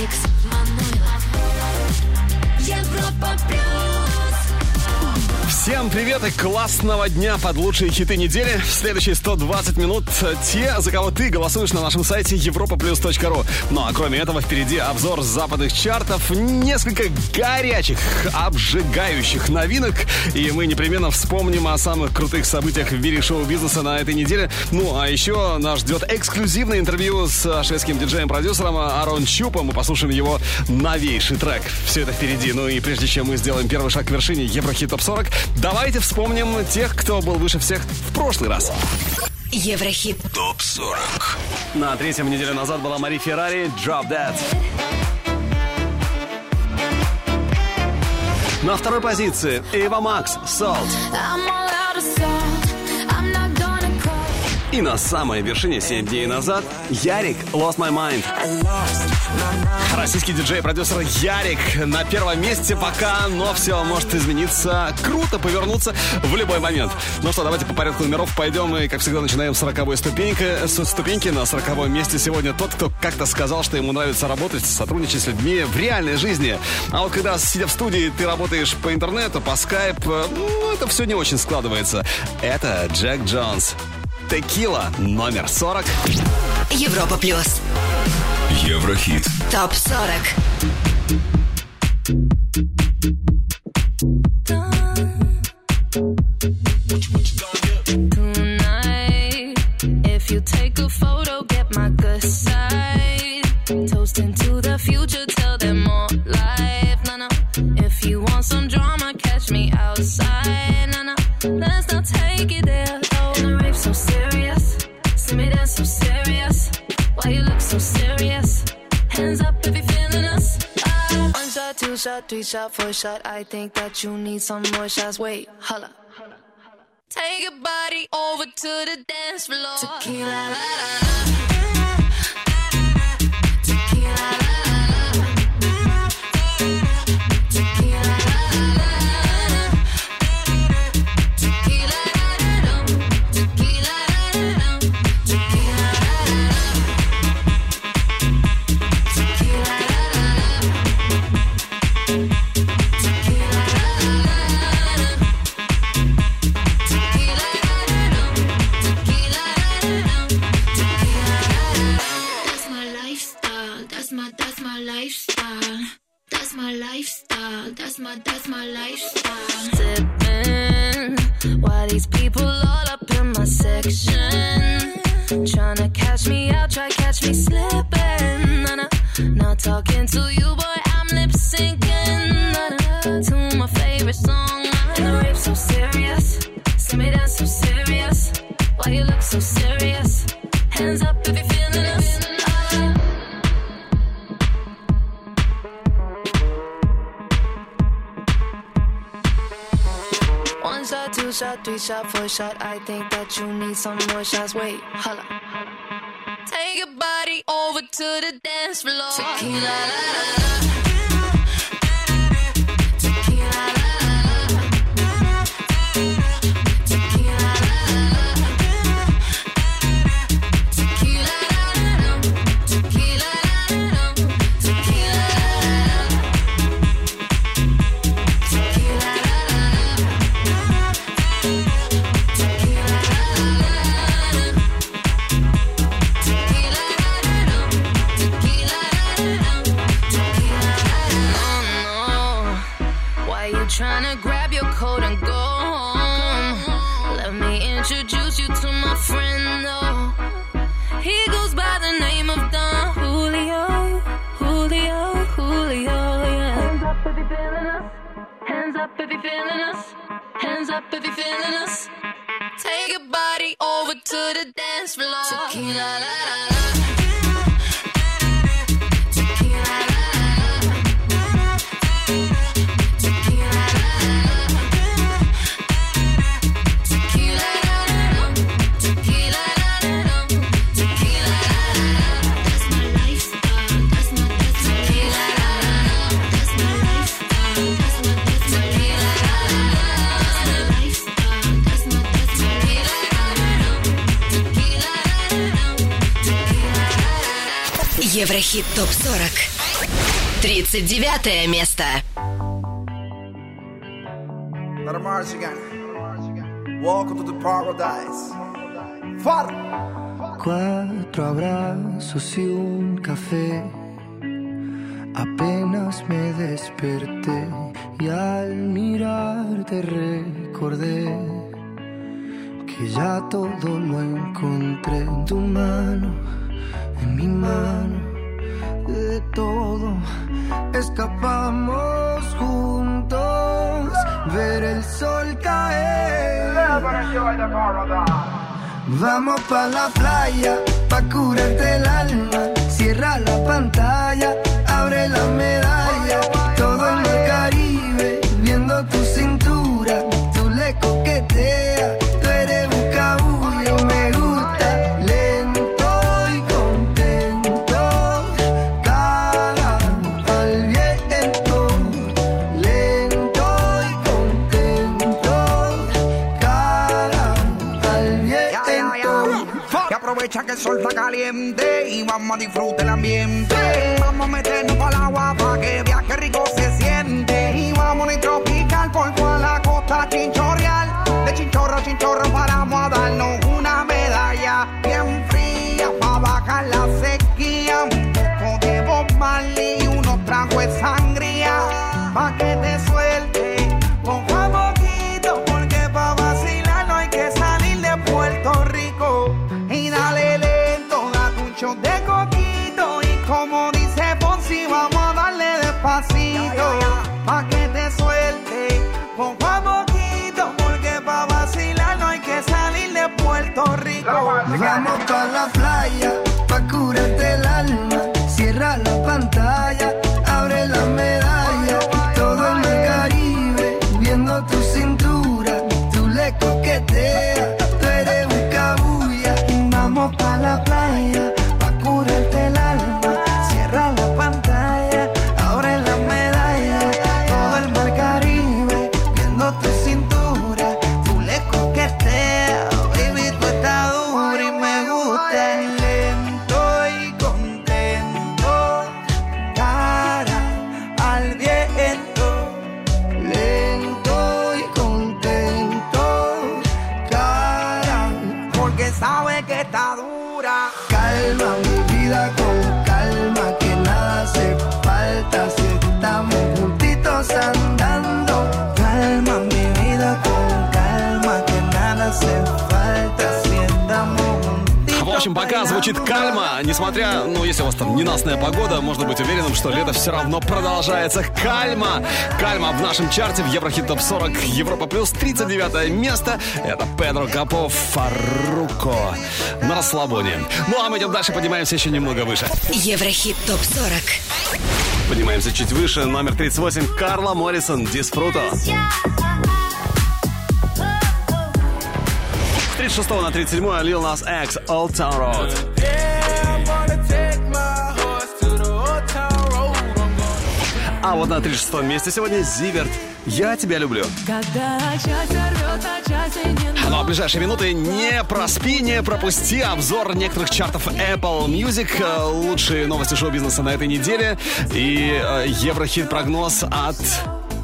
Алекс Манойлов. Европа плюс. Всем привет и классного дня под лучшие хиты недели. В следующие 120 минут те, за кого ты голосуешь на нашем сайте europaplus.ru. Ну а кроме этого впереди обзор западных чартов, несколько горячих, обжигающих новинок. И мы непременно вспомним о самых крутых событиях в мире шоу-бизнеса на этой неделе. Ну а еще нас ждет эксклюзивное интервью с шведским диджеем-продюсером Арон Чупом. Мы послушаем его новейший трек. Все это впереди. Ну и прежде чем мы сделаем первый шаг к вершине Еврохит Топ 40, Давайте вспомним тех, кто был выше всех в прошлый раз. Еврохит. ТОП 40 На третьем неделю назад была Мари Феррари «Drop That». На второй позиции Эйва Макс «Salt». I'm all out of salt. И на самой вершине 7 дней назад Ярик «Lost My Mind». Российский диджей и продюсер Ярик на первом месте пока, но все может измениться, круто повернуться в любой момент. Ну что, давайте по порядку номеров пойдем и, как всегда, начинаем с 40 ступеньки. С ступеньки на 40 месте сегодня тот, кто как-то сказал, что ему нравится работать, сотрудничать с людьми в реальной жизни. А вот когда, сидя в студии, ты работаешь по интернету, по скайп, ну, это все не очень складывается. Это Джек Джонс. Текила номер 40. Европа плюс. Еврохит Топ 40. Three shot, four shot. I think that you need some more shots. Wait, holla. Take your body over to the dance floor. Tequila, la, la, la. These people all up in my section. Tryna catch me out, try catch me slipping. Nah, nah. Not talking to you, shot, shot, shot. I think that you need some more shots. Wait, holla. Take your body over to the dance floor. Tequila, la, la, la. Еврохит ТОП-40 39 место Welcome to the paradise. Far. Cuatro abrazos y un pa la que el sol está caliente y vamos a disfrutar el ambiente. Vamos a meternos para el agua para que viaje rico se siente. Y vamos a tropical por toda la costa chinchorreal. De chinchorro a chinchorro paramos a darnos una medalla bien fría para bajar la sequía. Un poco de y unos tragos de sangría. Pa' que te Vamos pa la playa, звучит кальма, несмотря, ну, если у вас там ненастная погода, можно быть уверенным, что лето все равно продолжается. Кальма! Кальма в нашем чарте в Еврохит Топ 40 Европа Плюс 39 место. Это Педро Капо Фарруко на расслабоне. Ну, а мы идем дальше, поднимаемся еще немного выше. Еврохит ТОП-40 Поднимаемся чуть выше. Номер 38 Карла Моррисон Дисфруто. С 36 на 37 Lil Nas X Old Town Road. А вот на 36 месте сегодня Зиверт «Я тебя люблю». Ну а в ближайшие минуты не проспи, не пропусти обзор некоторых чартов Apple Music, э, лучшие новости шоу-бизнеса на этой неделе и э, Еврохит-прогноз от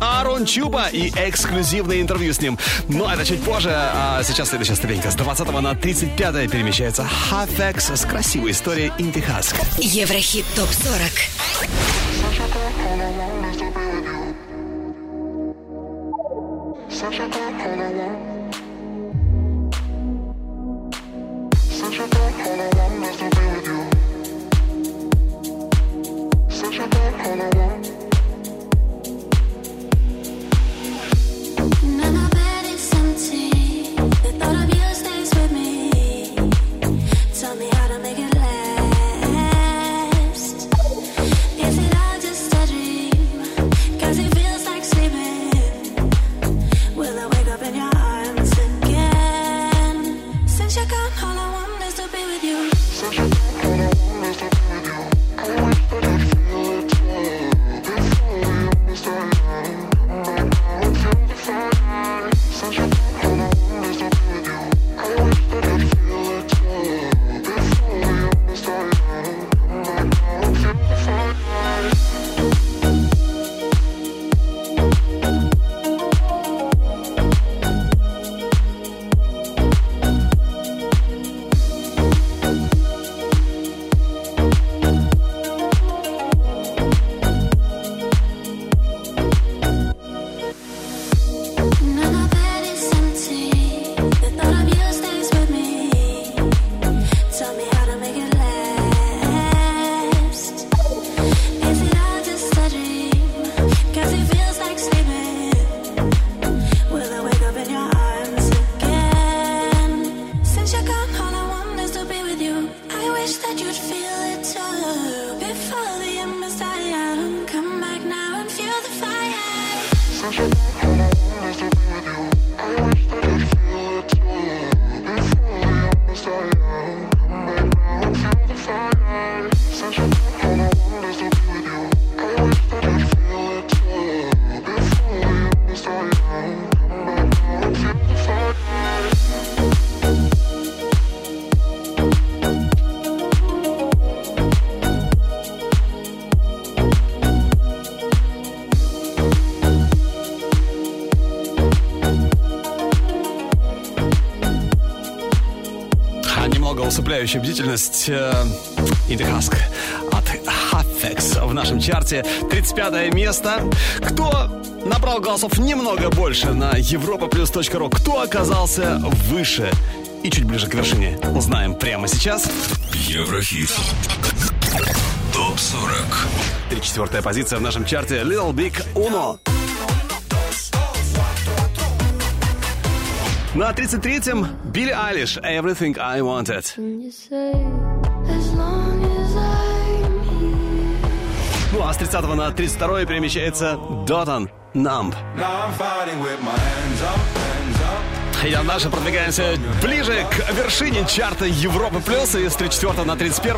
Арон Чуба и эксклюзивное интервью с ним. Но это чуть позже, а сейчас следующая ступенька. С 20 на 35 перемещается Хафекс с красивой историей Интихаск. Еврохит ТОП-40 усыпляющая бдительность э, In от Hafex в нашем чарте. 35 место. Кто набрал голосов немного больше на европа ру? Кто оказался выше и чуть ближе к вершине? Узнаем прямо сейчас. Еврохит. Топ 40. 34 позиция в нашем чарте Little Big Uno. На 33-м Билли Алиш «Everything I Wanted». Ну а с 30 на 32 перемещается Дотан «Numb». И я наша продвигаемся ближе к вершине чарта Европы Плюс. И с 34 на 31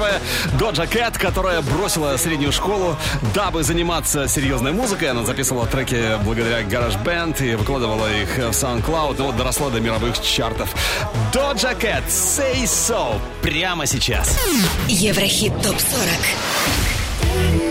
Доджа Кэт, которая бросила среднюю школу, дабы заниматься серьезной музыкой. Она записывала треки благодаря Garage Band и выкладывала их в SoundCloud. Но вот доросла до мировых чартов. Доджа Кэт, Say So прямо сейчас. Еврохит ТОП 40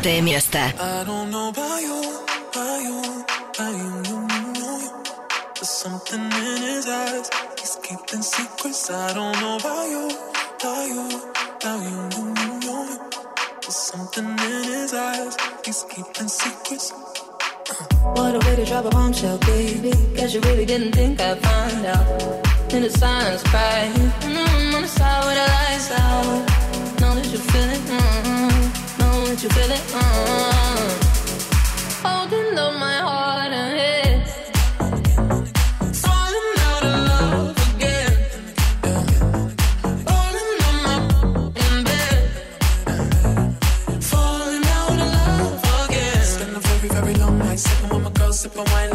30 место. I don't know about you, about you, about you, you, you, you. There's something in his eyes. He's keeping secrets. I don't know about you, about you, about you, you, you, you. There's something in his eyes. He's keeping secrets. What a way to drop a bombshell, baby. Guess you really didn't think I'd find out. In the silence, cry. Mm, on the side with the lights out. Know that you feel it. That you feel it. Mm. Holding up my heart and head. Falling out of love again. Falling on my bed. Falling out of love again. Spend a very, very long night sipping with my girl, sipping wine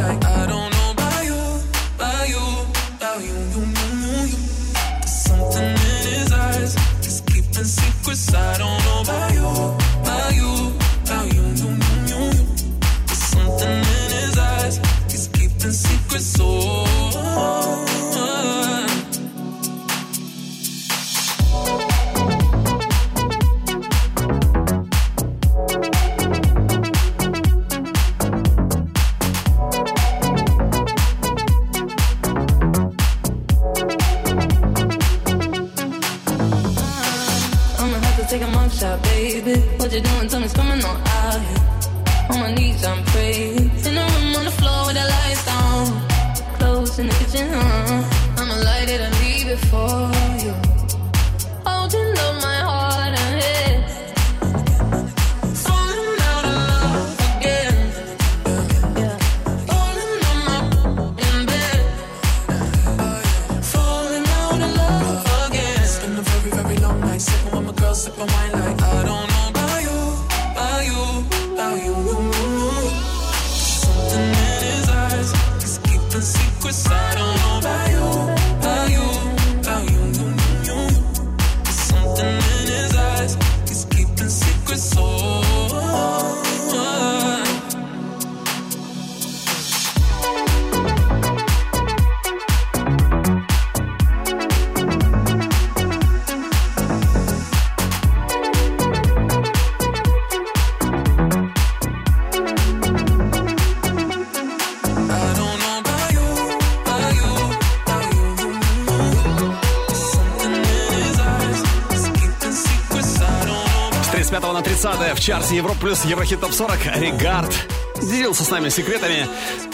30 в чарте Европа плюс Еврохит Топ 40 Регард делился с нами секретами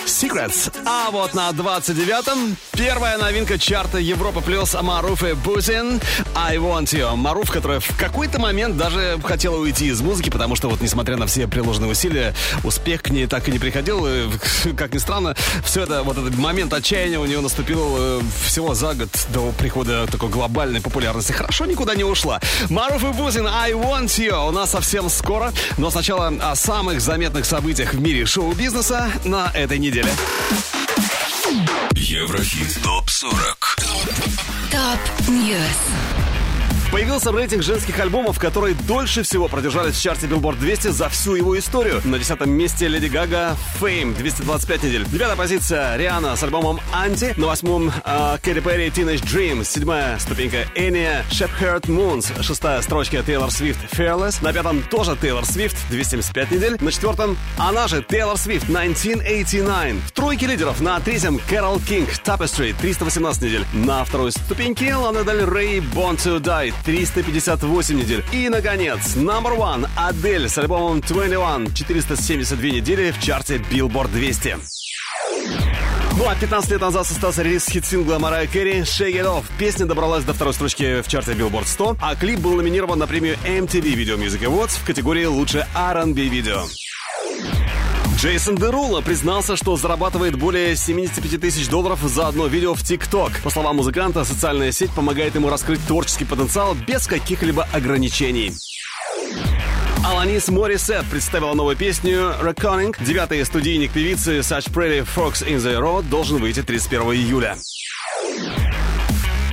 Secrets. А вот на 29-м первая новинка чарта Европа плюс Маруф и Бузин I Want You. Маруф, которая в какой-то момент даже хотела уйти из музыки, потому что вот несмотря на все приложенные усилия, успех к ней так и не приходил. И, как ни странно, все это, вот этот момент отчаяния у нее наступил э, всего за год до прихода такой глобальной популярности. Хорошо никуда не ушла. Маруф и Бузин I Want You у нас совсем скоро. Но сначала о самых заметных событиях в мире шоу-бизнеса на этой неделе. Еврохит. Топ 40. Появился рейтинг женских альбомов, которые дольше всего продержались в чарте Billboard 200 за всю его историю. На десятом месте Леди Гага Fame 225 недель. Девятая позиция Риана с альбомом Анти. На восьмом э, Кэрри Перри Teenage Dream. Седьмая ступенька Эния Shepherd Moons. Шестая строчка Тейлор Свифт Fearless. На пятом тоже Тейлор Свифт 275 недель. На четвертом она же Тейлор Свифт 1989. В тройке лидеров на третьем Кэрол Кинг Tapestry 318 недель. На второй ступеньке Лана Дель Рей Born to Die 358 недель. И, наконец, number one Адель с альбомом 21 472 недели в чарте Billboard 200. Ну а 15 лет назад состоялся релиз хит-сингла Марая Керри «Shake It Off». Песня добралась до второй строчки в чарте Billboard 100, а клип был номинирован на премию MTV Video Music Awards в категории «Лучшее R&B видео». Джейсон Дерула признался, что зарабатывает более 75 тысяч долларов за одно видео в ТикТок. По словам музыканта, социальная сеть помогает ему раскрыть творческий потенциал без каких-либо ограничений. Аланис Морисет представила новую песню «Reckoning». Девятый студийник певицы «Such Pretty Fox in the Road» должен выйти 31 июля.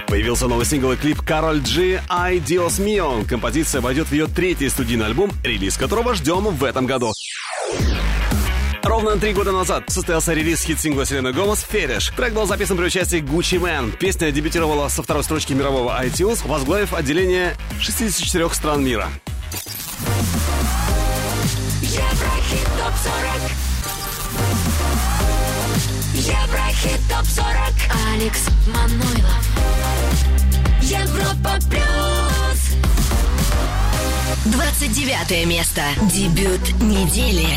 Появился новый сингл и клип Кароль G «I Dios Mio». Композиция войдет в ее третий студийный альбом, релиз которого ждем в этом году. Ровно три года назад состоялся релиз хит-сингла Селены Гомес «Фетиш». Трек был записан при участии Gucci Man. Песня дебютировала со второй строчки мирового iTunes, возглавив отделение 64 стран мира. Еврохит топ-40 Еврохит топ-40 Алекс Манойлов Европа плюс 29 место Дебют недели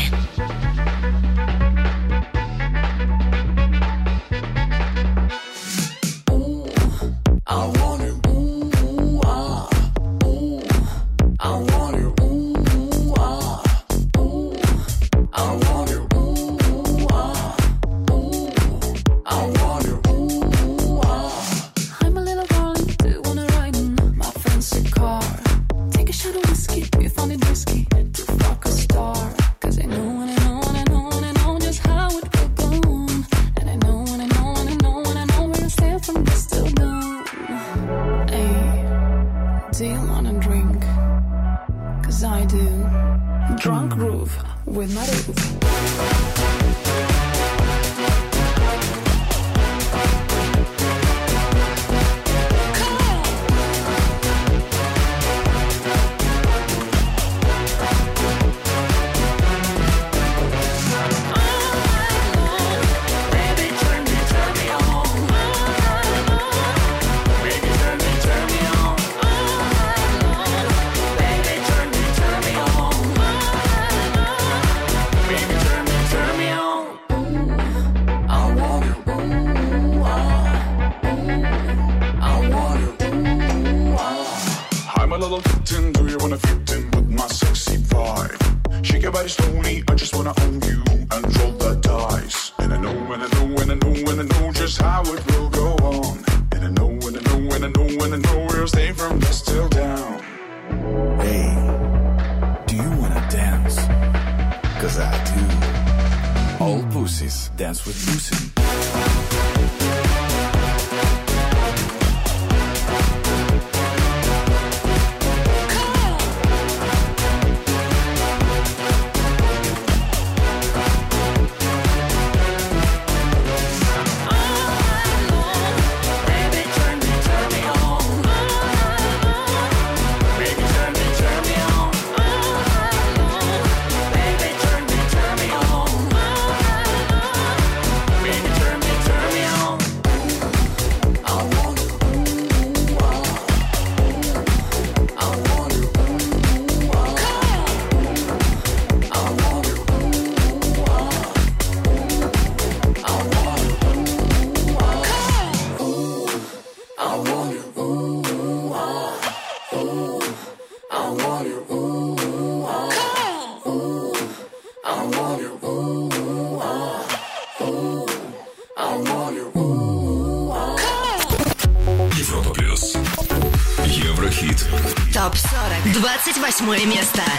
восьмое место.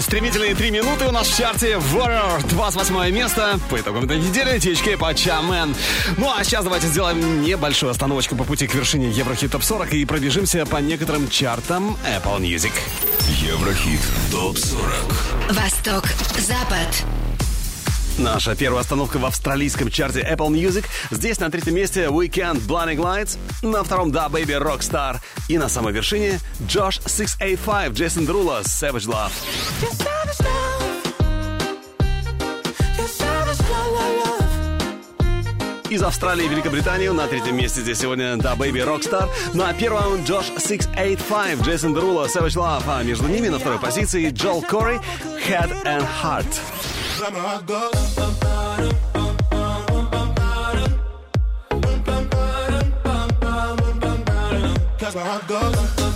Стремительные три минуты у нас в чарте Warrior, 28 место. По итогам этой недели THK по Чамен. Ну а сейчас давайте сделаем небольшую остановочку по пути к вершине Еврохит Топ 40 и пробежимся по некоторым чартам Apple Music. Еврохит ТОП 40 Восток, Запад. Наша первая остановка в австралийском чарте Apple Music. Здесь на третьем месте Weekend Blinding Lights, на втором Да Baby Rockstar и на самой вершине Josh 685, Джейсон Друла, Savage Love. Из Австралии и Великобритании на третьем месте здесь сегодня Да Baby Rockstar. Ну а первым Josh 685, Джейсон Дерула, Savage Love. А между ними на второй позиции Джол Кори, Head and Heart.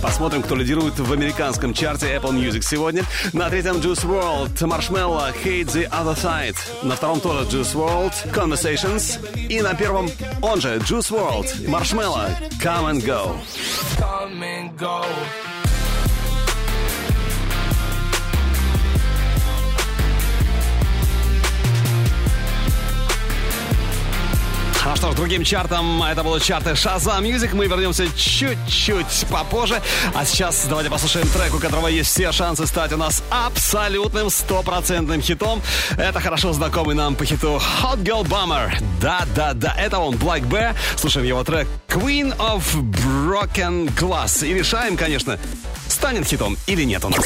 Посмотрим, кто лидирует в американском чарте Apple Music сегодня. На третьем Juice WRLD, Marshmello, Hate the Other Side. На втором тоже Juice WRLD, Conversations. И на первом он же Juice WRLD, Marshmello, Come and Go. Come and go. А что ж, другим чартом это будут чарты Shazam Music. Мы вернемся чуть-чуть попозже. А сейчас давайте послушаем трек, у которого есть все шансы стать у нас абсолютным стопроцентным хитом. Это хорошо знакомый нам по хиту Hot Girl Bummer. Да-да-да, это он, Black B. Слушаем его трек Queen of Broken Glass. И решаем, конечно, станет хитом или нет у нас.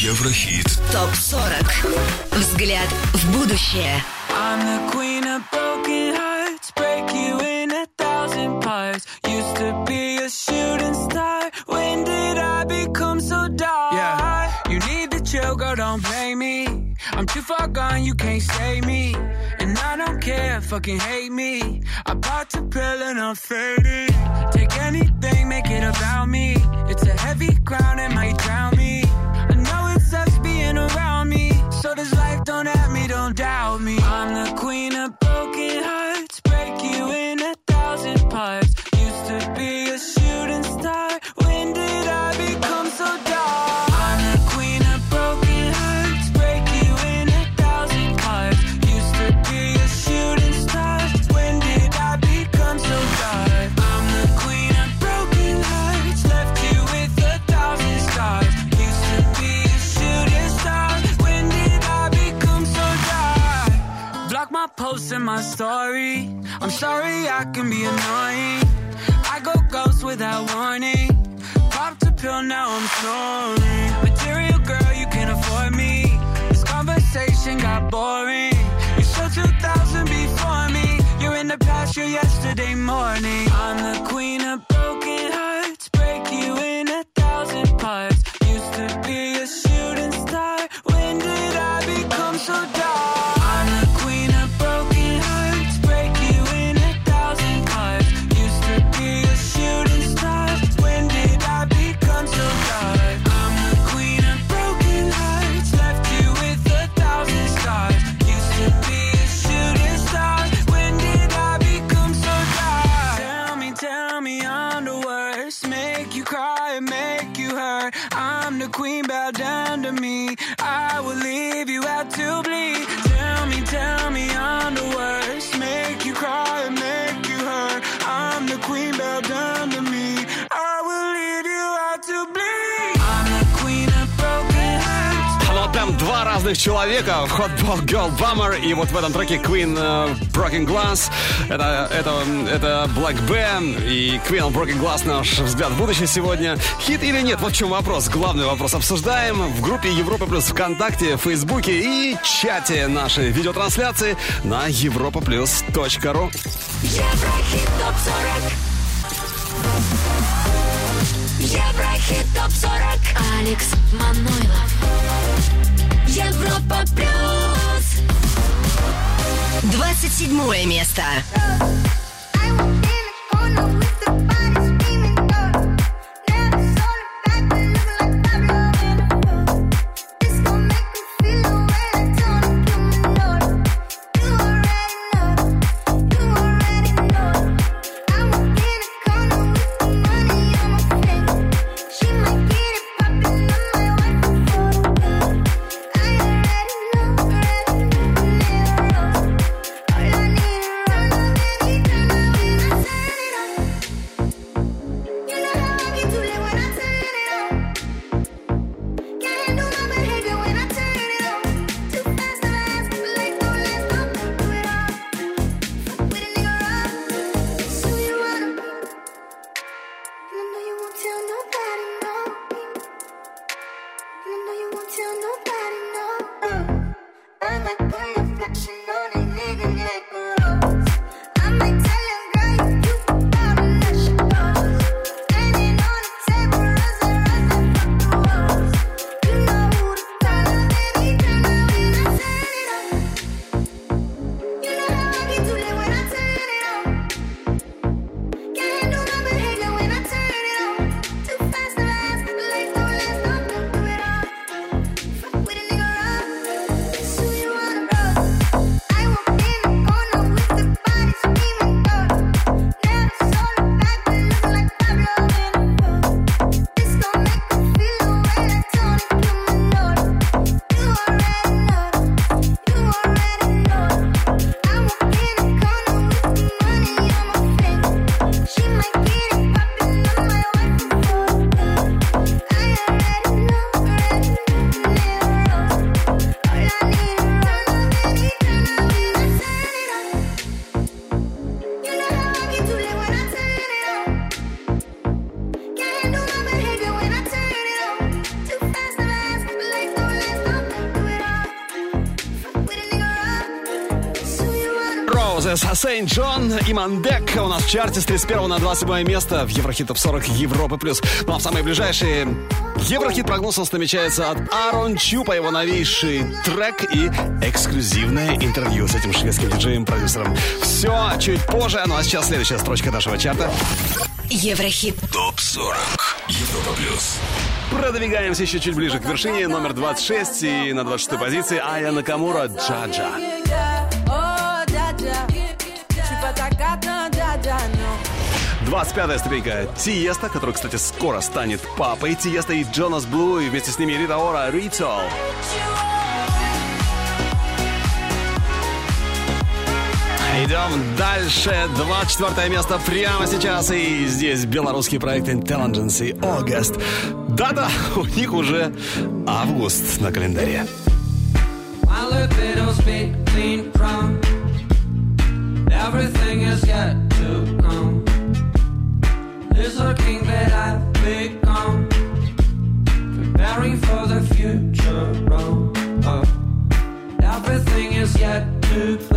Еврохит ТОП 40. Взгляд в будущее. I'm the queen of broken hearts, break you in a thousand parts. Used to be a shooting star. When did I become so dark? Yeah, you need to chill, girl, don't blame me. I'm too far gone, you can't save me. And I don't care, fucking hate me. I bought the pill and I'm faded. Take anything, make it about me. It's a heavy crown, it might drown this life don't at me, don't doubt me. I'm the queen of my posts and my story. I'm sorry I can be annoying. I go ghost without warning. Popped a pill, now I'm snoring. Material girl, you can't afford me. This conversation got boring. You show 2000 before me. You're in the past, you're yesterday morning. I'm the queen of bow down to me. I will leave you out to bleed. Tell me, tell me I'm the worst. Make you cry and make you hurt. I'm the queen, bow down два разных человека. Hot Ball Girl Bummer и вот в этом треке Queen э, Broken Glass. Это, это, это Black Band и Queen Broken Glass наш взгляд в будущее сегодня. Хит или нет? Вот в чем вопрос. Главный вопрос обсуждаем в группе Европа Плюс ВКонтакте, Фейсбуке и чате нашей видеотрансляции на europaplus.ru Еврохит топ 40 Еврохит топ 40 Алекс Манойлов. Европа плюс 27 место. Saint John и Мандек у нас в чарте с 31 на 27 место в Еврохит Топ 40 Европы+. плюс. Ну а в самые ближайшие Еврохит прогноз у нас намечается от Аарон Чупа, его новейший трек и эксклюзивное интервью с этим шведским диджеем-продюсером. Все чуть позже, ну а сейчас следующая строчка нашего чарта. Еврохит. ТОП 40 Европа плюс. Продвигаемся еще чуть ближе к вершине. Номер 26 и на 26 позиции Ая Накамура Джаджа. Oh, Jaja, no. 25-я ступенька Тиеста, который, кстати, скоро станет папой. Тиеста и Джонас Блу, и вместе с ними Рита Ора, Ритол. Идем дальше. 24 место прямо сейчас. И здесь белорусский проект Intelligence и August. Да-да, у них уже август на календаре. My. Everything is yet to come. There's a king that I've become. Preparing for the future. Oh. Everything is yet to plan.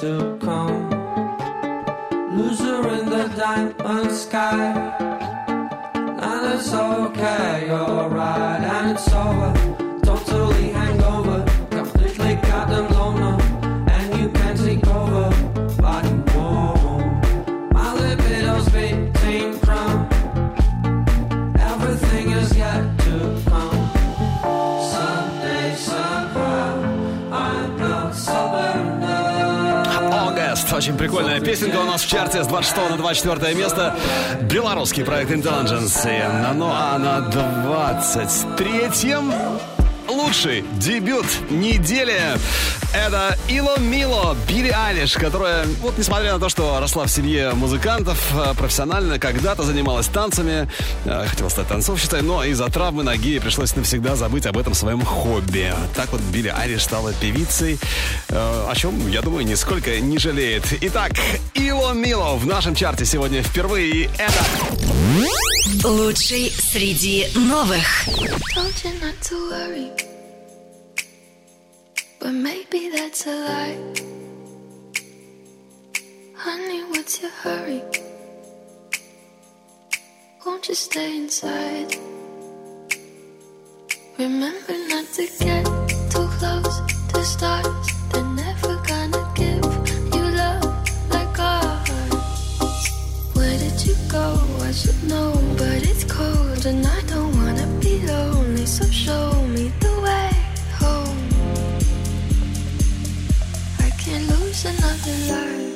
To come. Loser in the diamond sky. And it's okay, you're right, and it's over. Totally Очень прикольная песенка у нас в чарте с 26 на 24 место. Белорусский проект Intelligence. Ну а на 23-м лучший дебют недели. Это Ило Мило, Билли Алиш, которая, вот несмотря на то, что росла в семье музыкантов, э, профессионально когда-то занималась танцами, э, хотела стать танцовщицей, но из-за травмы ноги пришлось навсегда забыть об этом своем хобби. Так вот Билли Алиш стала певицей, э, о чем, я думаю, нисколько не жалеет. Итак, Ило Мило в нашем чарте сегодня впервые, и это... Лучший среди новых. Told you not to worry. But maybe that's a lie. Honey, what's your hurry? Won't you stay inside? Remember not to get too close to stars. I should know, but it's cold and I don't wanna be lonely. So show me the way home. I can't lose another life.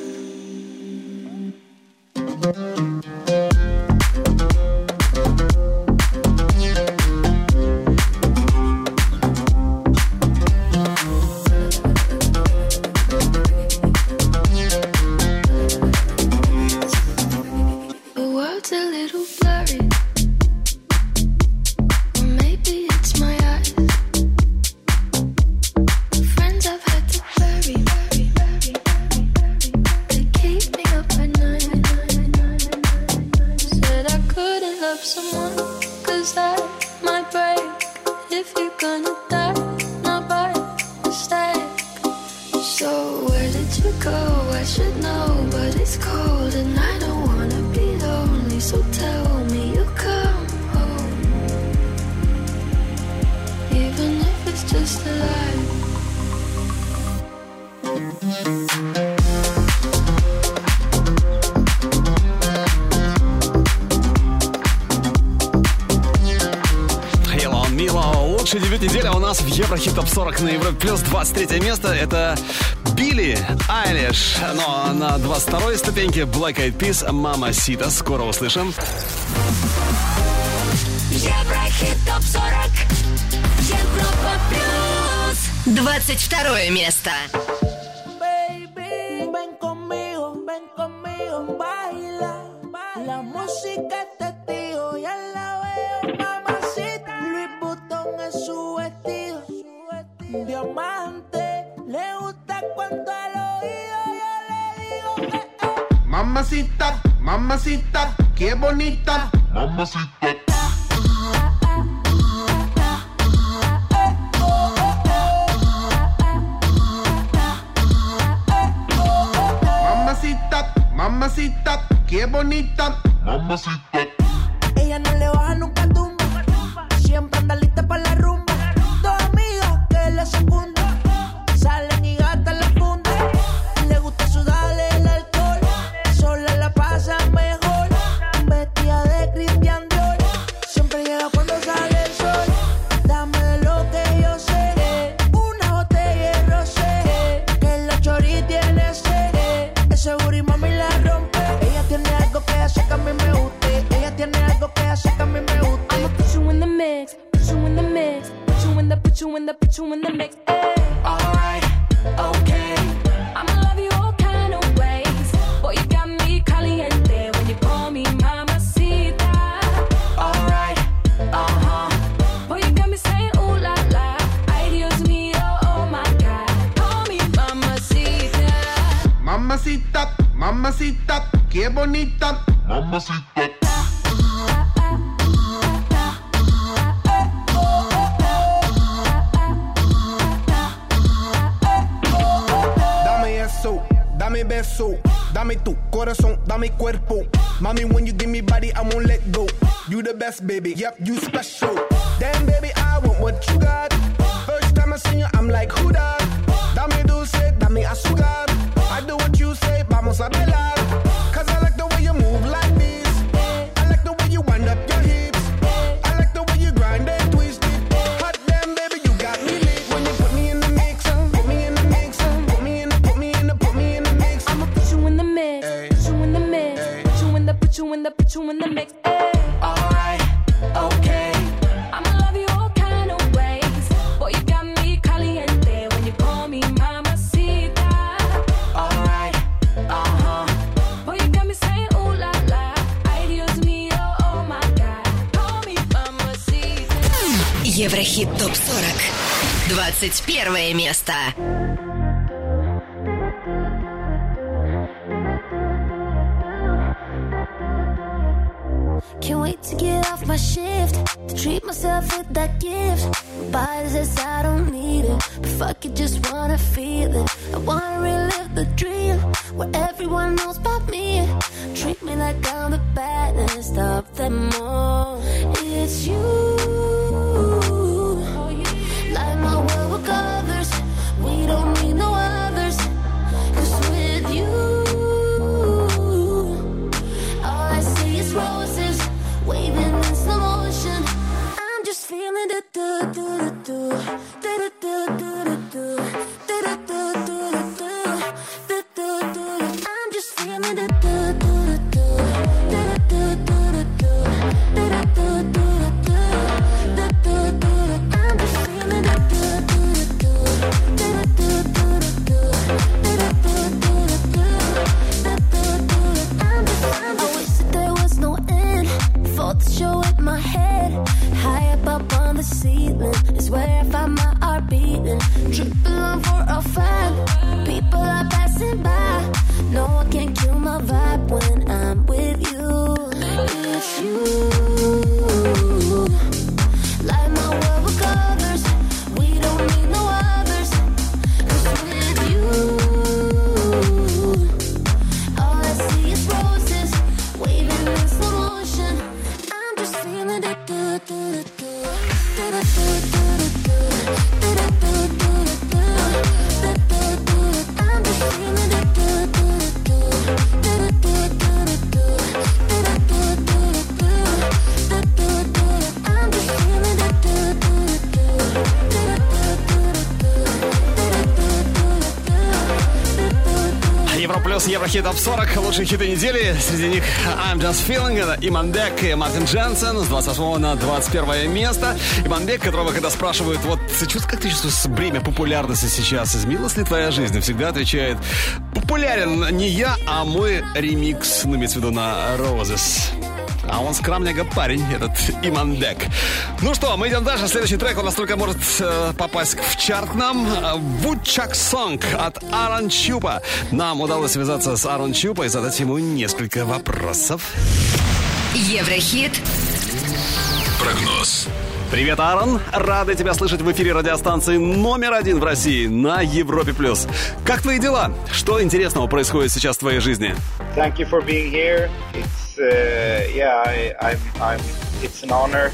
третье место это Билли Айлиш. Но на 22-й ступеньке Black Eyed Peas Мама Сита. Скоро услышим. Еврохит топ 40. Европа плюс. 22 место. Money. Лучшие хиты недели. Среди них I'm Just Feeling, это Иманбек и Мартин Дженсен с 28 на 21 место. Иманбек, которого когда спрашивают, вот как ты чувствуешь бремя популярности сейчас? Изменилась ли твоя жизнь? Всегда отвечает, популярен не я, а мой ремикс, ну, имеется в виду на Roses. А он скромненько парень, этот Иманбек. Ну что, мы идем дальше. Следующий трек у нас только может э, попасть в чарт нам. Вудчак Сонг от Аарон Чупа. Нам удалось связаться с Аарон Чупа и задать ему несколько вопросов. Еврохит. Прогноз. Привет, Аарон. Рады тебя слышать в эфире радиостанции номер один в России на Европе+. плюс. Как твои дела? Что интересного происходит сейчас в твоей жизни? Thank you for being here. It's uh, yeah, I, I'm, I'm. It's an honor.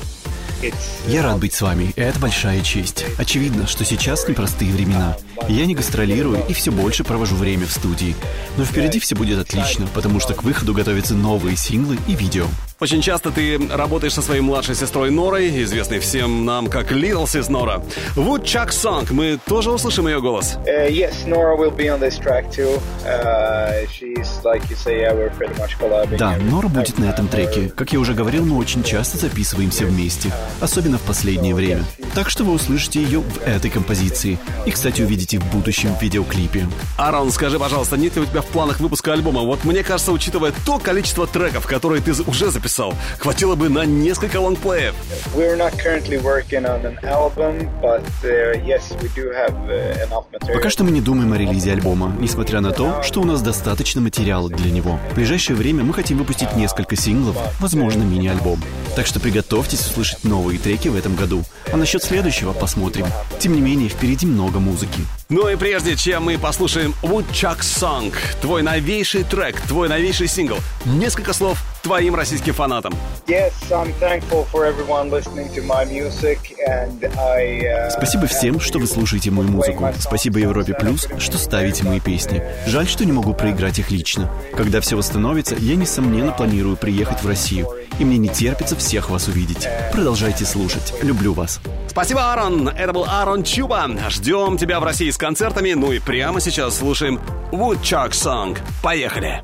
Я рад быть с вами, это большая честь. Очевидно, что сейчас непростые времена. Я не гастролирую и все больше провожу время в студии. Но впереди все будет отлично, потому что к выходу готовятся новые синглы и видео. Очень часто ты работаешь со своей младшей сестрой Норой, известной всем нам как Little Sis Нора. Woodchuck Song, мы тоже услышим ее голос. uh, yes, Nora will be on this track too. Uh, she's like you say, yeah, we're pretty much collabing. Да, Нора будет на этом треке. Как я уже говорил, мы очень часто записываемся вместе, особенно в последнее время. Так что вы услышите ее в этой композиции. И, кстати, увидите в будущем видеоклипе. Аарон, скажи, пожалуйста, нет ли у тебя в планах выпуска альбома? Вот мне кажется, учитывая то количество треков, которые ты уже записал, хватило бы на несколько лонгплеев. We're not currently working on an album, but uh, yes, we do have uh, enough material. Пока что мы не думаем о релизе альбома, несмотря на то, что у нас достаточно материала для него. В ближайшее время мы хотим выпустить несколько синглов, возможно, мини-альбом. Так что приготовьтесь услышать новые треки в этом году. А насчет следующего посмотрим. Тем не менее, впереди много музыки. Ну и прежде чем мы послушаем Woodchuck Song, твой новейший трек, твой новейший сингл, несколько слов твоим российским фанатам. Yes, I'm thankful for everyone listening to my music, and I. Uh, Спасибо всем, что вы слушаете мою музыку. Спасибо Европе Плюс, что ставите мои песни. Жаль, что не могу проиграть их лично. Когда все восстановится, я, несомненно, планирую приехать в Россию. И мне не терпится всех вас увидеть. Продолжайте слушать. Люблю вас. Спасибо, Аарон. Это был Аарон Чуба. Ждем тебя в России с концертами. Ну и прямо сейчас слушаем Woodchuck Song. Поехали.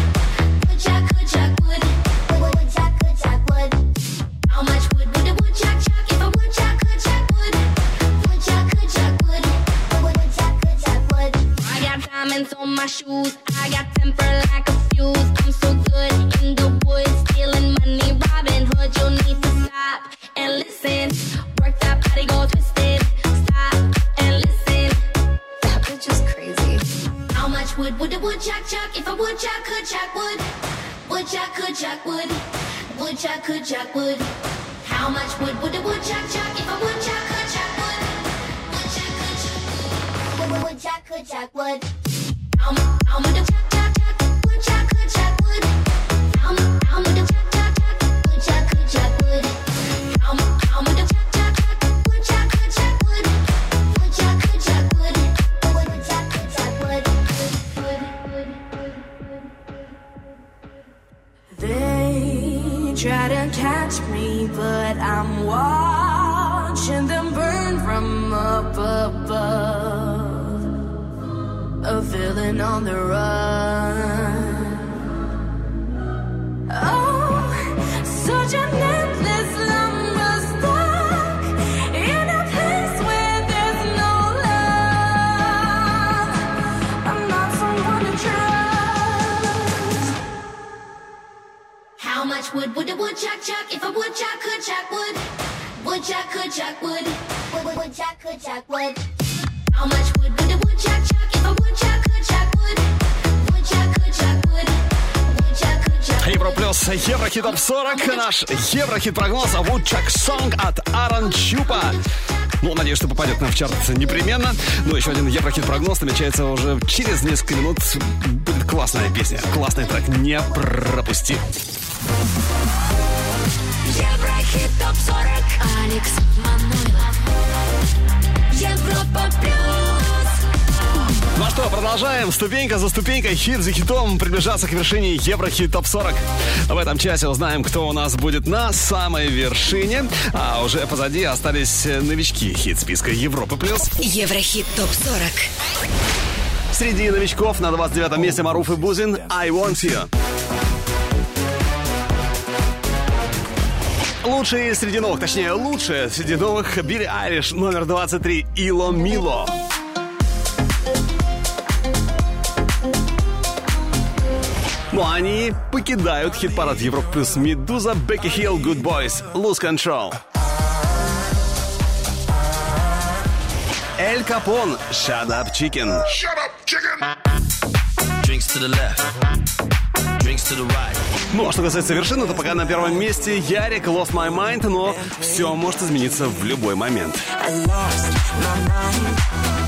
Diamonds on my shoes. I got temper like a fuse. I'm so good in the woods, stealing money, Robin Hood. You'll need to stop and listen. Work that body, go twisted. Stop and listen. That bitch is crazy. How much wood would a woodchuck chuck if a woodchuck could chuck wood? Woodchuck could chuck wood. Woodchuck could chuck wood. How much wood would a woodchuck chuck if a woodchuck could chuck wood? Woodchuck could chuck wood. Woodchuck could chuck wood. Watching them burn from up above. A villain on the run. Oh, such an endless lumber in a place where there's no love. I'm not someone to trust. How much wood would a woodchuck chuck if a woodchuck could chuck wood? Woodchuck could chuck wood. Wood- Woodchuck could chuck wood. How much chuck Европлюс Еврохит Топ 40. Наш Еврохит прогноз Woodchuck Song от Аарон Чупа. Ну, надеюсь, что попадет нам в чарт непременно. Ну, еще один Еврохит прогноз намечается уже через несколько минут. Будет классная песня, классный трек. Не пропусти. Еврохит топ 40 Алекс Манойлов Европа плюс. Ну что, продолжаем. Ступенька за ступенькой, хит за хитом приближаться к вершине Еврохит Топ 40. В этом часе узнаем, кто у нас будет на самой вершине. А уже позади остались новички хит списка Европы плюс. Еврохит ТОП-40 Среди новичков на 29 месте Маруф и Бузин «I Want You». Лучшие среди новых, точнее, лучшие среди новых Билли Айлиш номер 23 «Ило Мило». Ну они покидают хит-парад Европа плюс Медуза, Бекки Хилл, Good Boys, Lose Control. Эль Капон, Shut Up Chicken. Drinks to the left, drinks to the right. Ну, а что касается вершины, то пока на первом месте Ярик Lost My Mind, но все может измениться в любой момент. I lost my mind.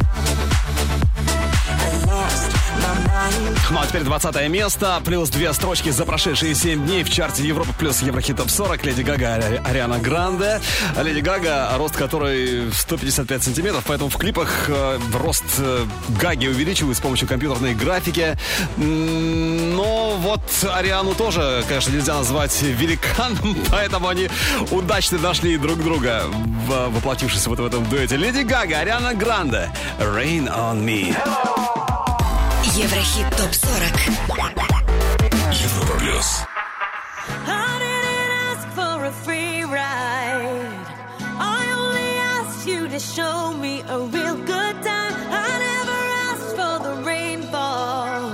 Ну а теперь 20 место, плюс две строчки за прошедшие 7 дней в чарте Европа плюс Еврохит Топ 40. Леди Гага, Ари- Ариана Гранде. Леди Гага, рост которой 155 сантиметров, поэтому в клипах э, рост э, Гаги увеличивают с помощью компьютерной графики. Но вот Ариану тоже, конечно, нельзя назвать великаном, поэтому они удачно нашли друг друга, воплотившись вот в этом дуэте. Леди Гага, Ариана Гранде, Rain on Me. Еврохит ТОП-40 Европа плюс. I didn't ask for a free ride. I only asked you to show me a real good time. I never asked for the rainfall.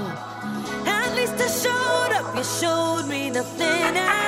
At least I showed up. You showed me nothing at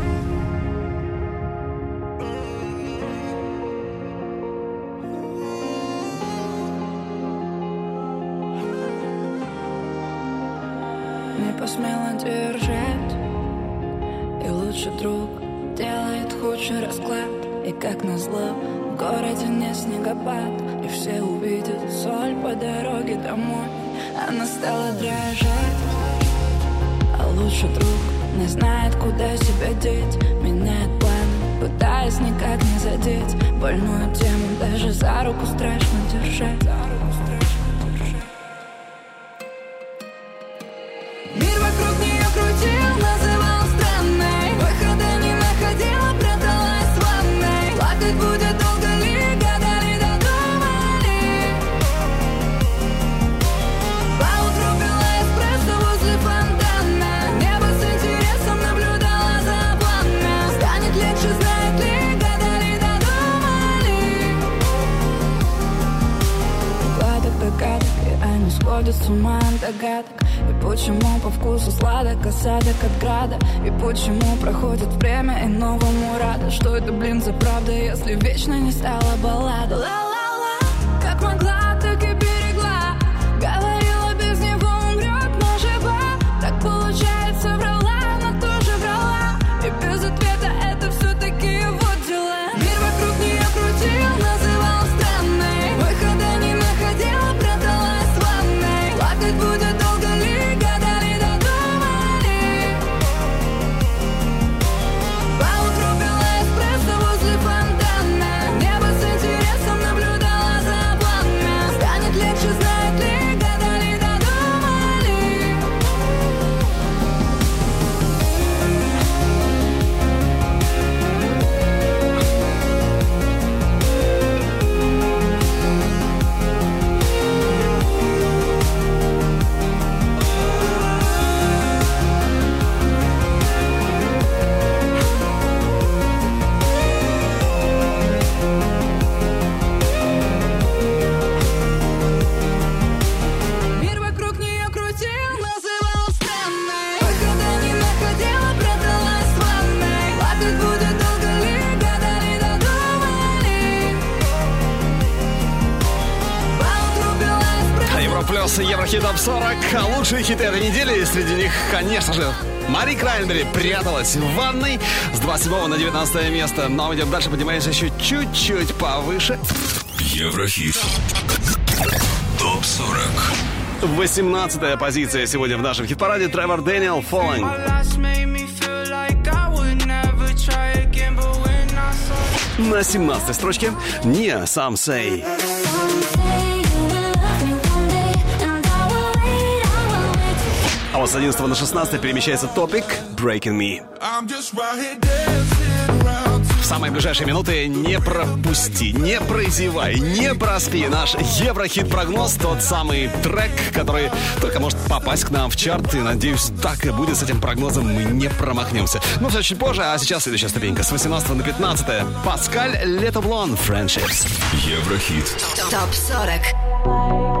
Кенбери пряталась в ванной. С 27 на 19 место. Но мы идем дальше, поднимаемся еще чуть-чуть повыше. Еврохит. Топ 40. 18 позиция сегодня в нашем хит-параде. Тревор Дэниел Falling. На 17 строчке не сам сей. А вот с 11 на 16 перемещается топик. Breaking Me. В самые ближайшие минуты не пропусти, не прозевай, не проспи наш Еврохит-прогноз, тот самый трек, который только может попасть к нам в чарт, и, надеюсь, так и будет с этим прогнозом, мы не промахнемся. Ну, Но все чуть позже, а сейчас следующая ступенька, с 18 на 15. Паскаль Лето Блон, Friendships. Еврохит. Топ 40.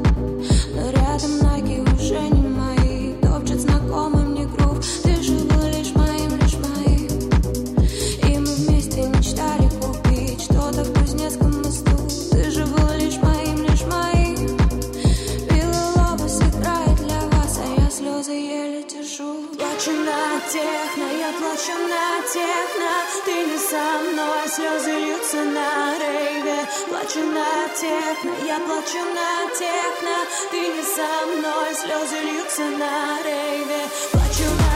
Плачу на техно, я плачу на техно. Ты не со мной, слезы льются на рейве. Плачу на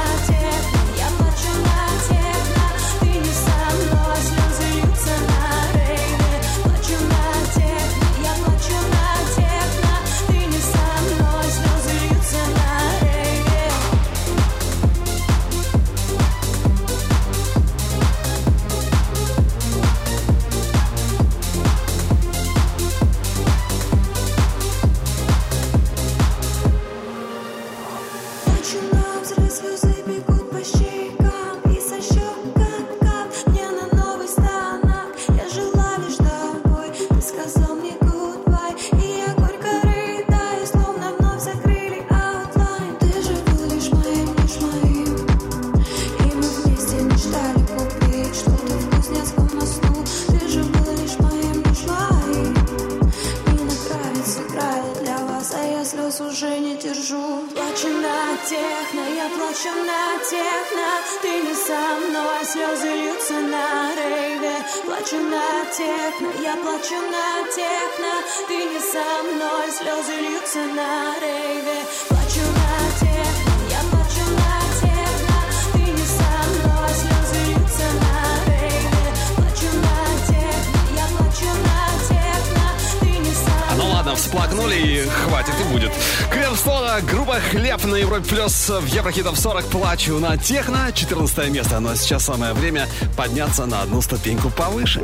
40 плюс в Еврохитов 40 плачу на техно. 14 место. Но сейчас самое время подняться на одну ступеньку повыше.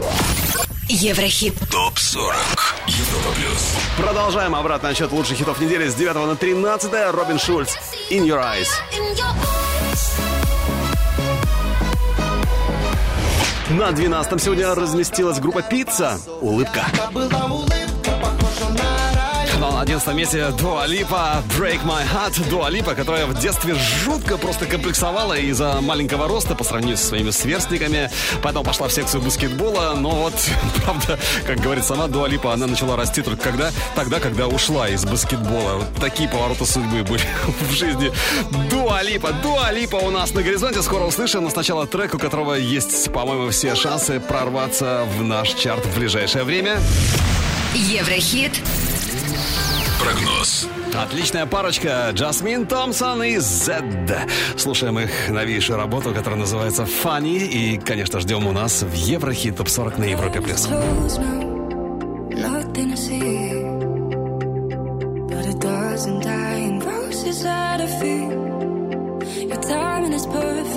Еврохит. Топ 40. Европа плюс. Продолжаем обратный отчет лучших хитов недели с 9 на 13. Робин Шульц. In your eyes. На 12 сегодня разместилась группа «Пицца». Улыбка. Улыбка на 11 месте Дуа Липа «Break My Heart». Дуа Липа, которая в детстве жутко просто комплексовала из-за маленького роста по сравнению со своими сверстниками. Потом пошла в секцию баскетбола. Но вот, правда, как говорит сама Дуа Липа, она начала расти только когда, тогда, когда ушла из баскетбола. Вот такие повороты судьбы были в жизни Дуа Липа. Дуа Липа у нас на горизонте. Скоро услышим. Но сначала трек, у которого есть, по-моему, все шансы прорваться в наш чарт в ближайшее время. Еврохит. Прогноз. Отличная парочка Джасмин Томпсон и Зед. Слушаем их новейшую работу, которая называется «Funny». И, конечно, ждем у нас в Еврохит Топ 40 на Европе+. плюс. close now, nothing to see. But a dozen dying roses at a feet. Your timing is perfect,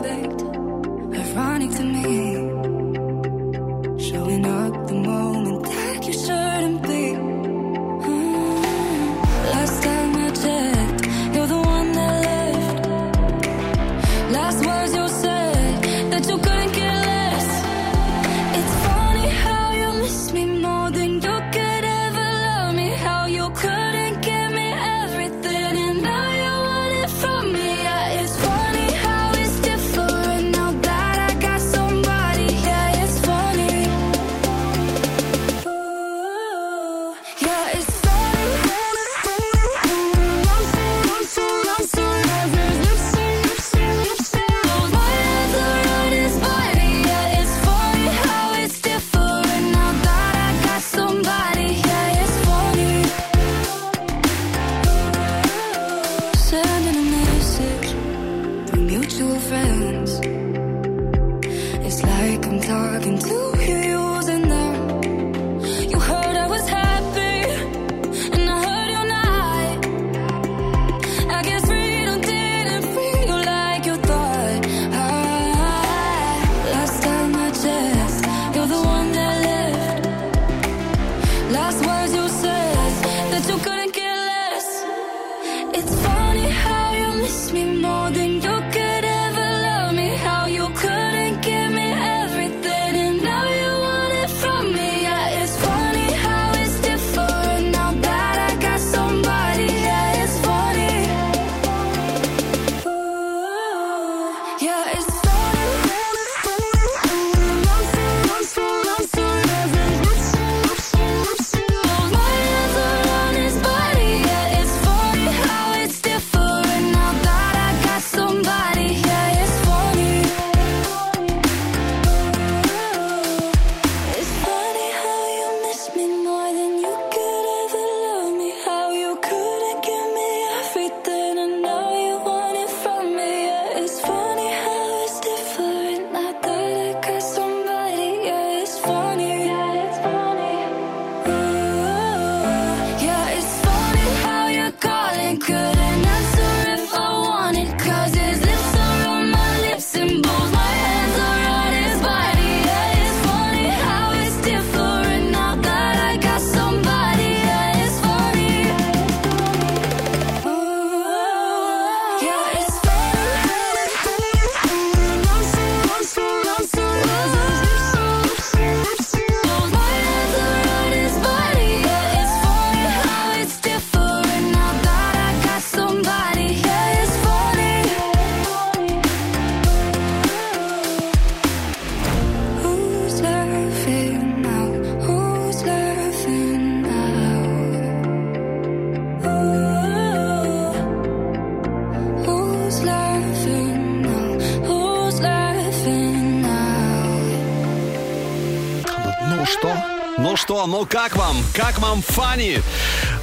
Как вам? Как вам Фанни?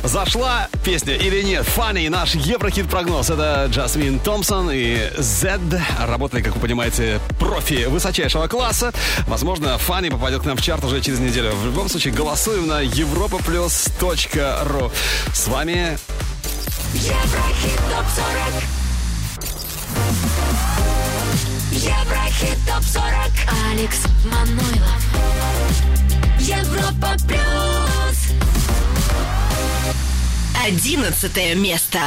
Зашла песня или нет? Фанни? наш еврохит-прогноз. Это Джасмин Томпсон и Зед. Работали, как вы понимаете, профи высочайшего класса. Возможно, Фанни попадет к нам в чарт уже через неделю. В любом случае, голосуем на европа ру. С вами... Еврохит ТОП 40 Еврохит ТОП 40 Алекс Манойлов Европа плюс. Одиннадцатое место.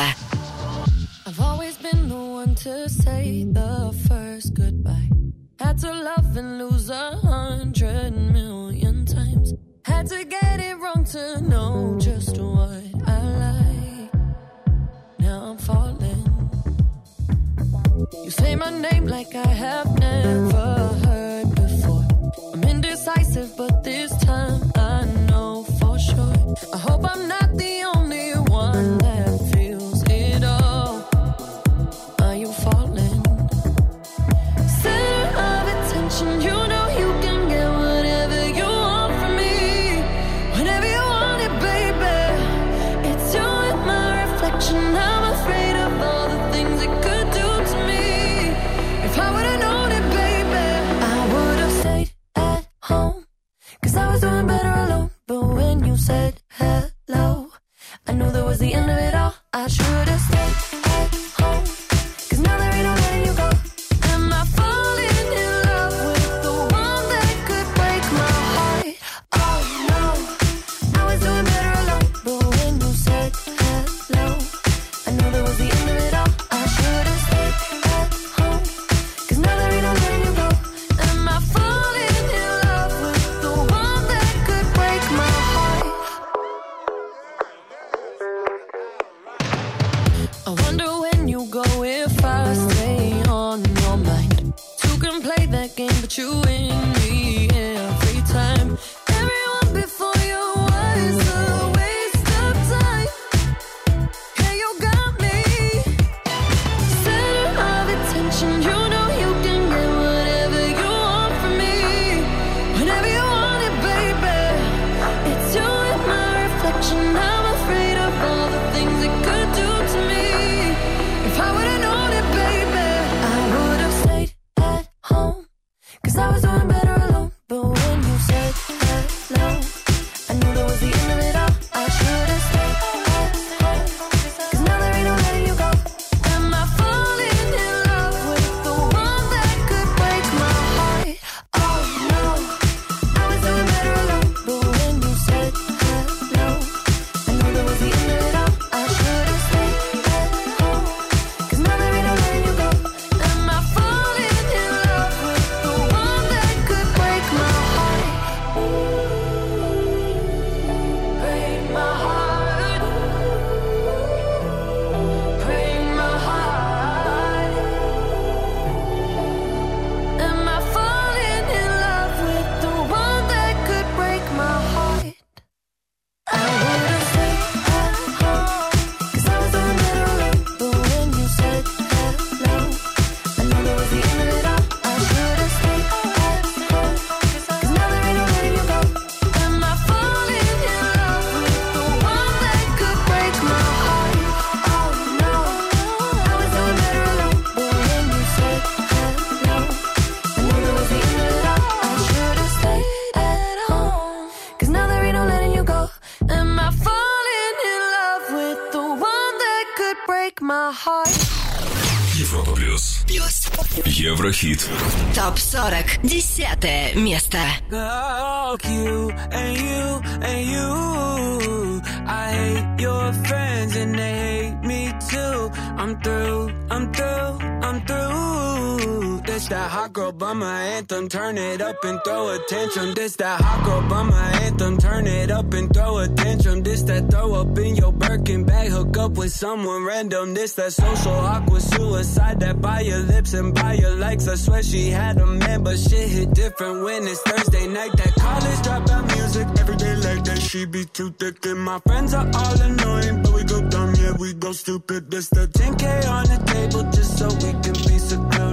turn it up and throw a tantrum. This that hawk up on my anthem, turn it up and throw a tantrum. This that throw up in your Birkin bag, hook up with someone random. This that social awkward suicide that by your lips and by your likes. I swear she had a man, but shit hit different when it's Thursday night. That college dropout music every day like that. She be too thick and my friends are all annoying, but we go dumb, yeah we go stupid. This the 10k on the table just so we can be secure.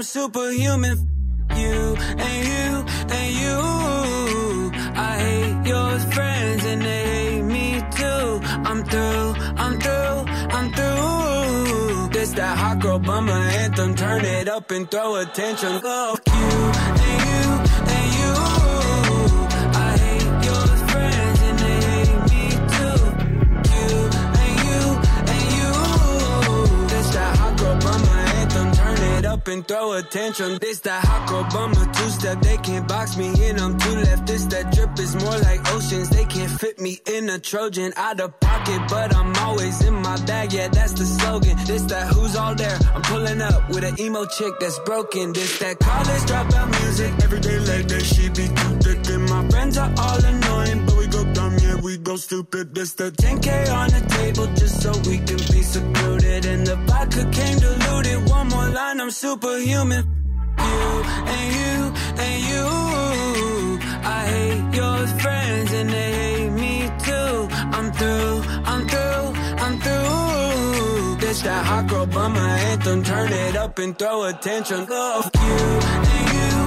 I'm superhuman. You and you and you. I hate your friends and they hate me too. I'm through, I'm through, I'm through. This that hot girl bummer anthem. Turn it up and throw attention. Fuck you and you. Up and throw attention. This that hot girl bummer two step. They can't box me in. I'm too left. This that drip is more like oceans. They can't fit me in a Trojan. Out of pocket, but I'm always in my bag. Yeah, that's the slogan. This that who's all there. I'm pulling up with an emo chick that's broken. This that college dropout music. Every day like that, she be too thick. And my friends are all annoying, but we go stupid. This that 10K on the table just so we can be secluded. And the vodka came diluted. One more line, I'm superhuman. You and you and you. I hate your friends and they hate me too. I'm through, I'm through, I'm through. This that hot girl bummer anthem. Turn it up and throw attention. Fuck you and you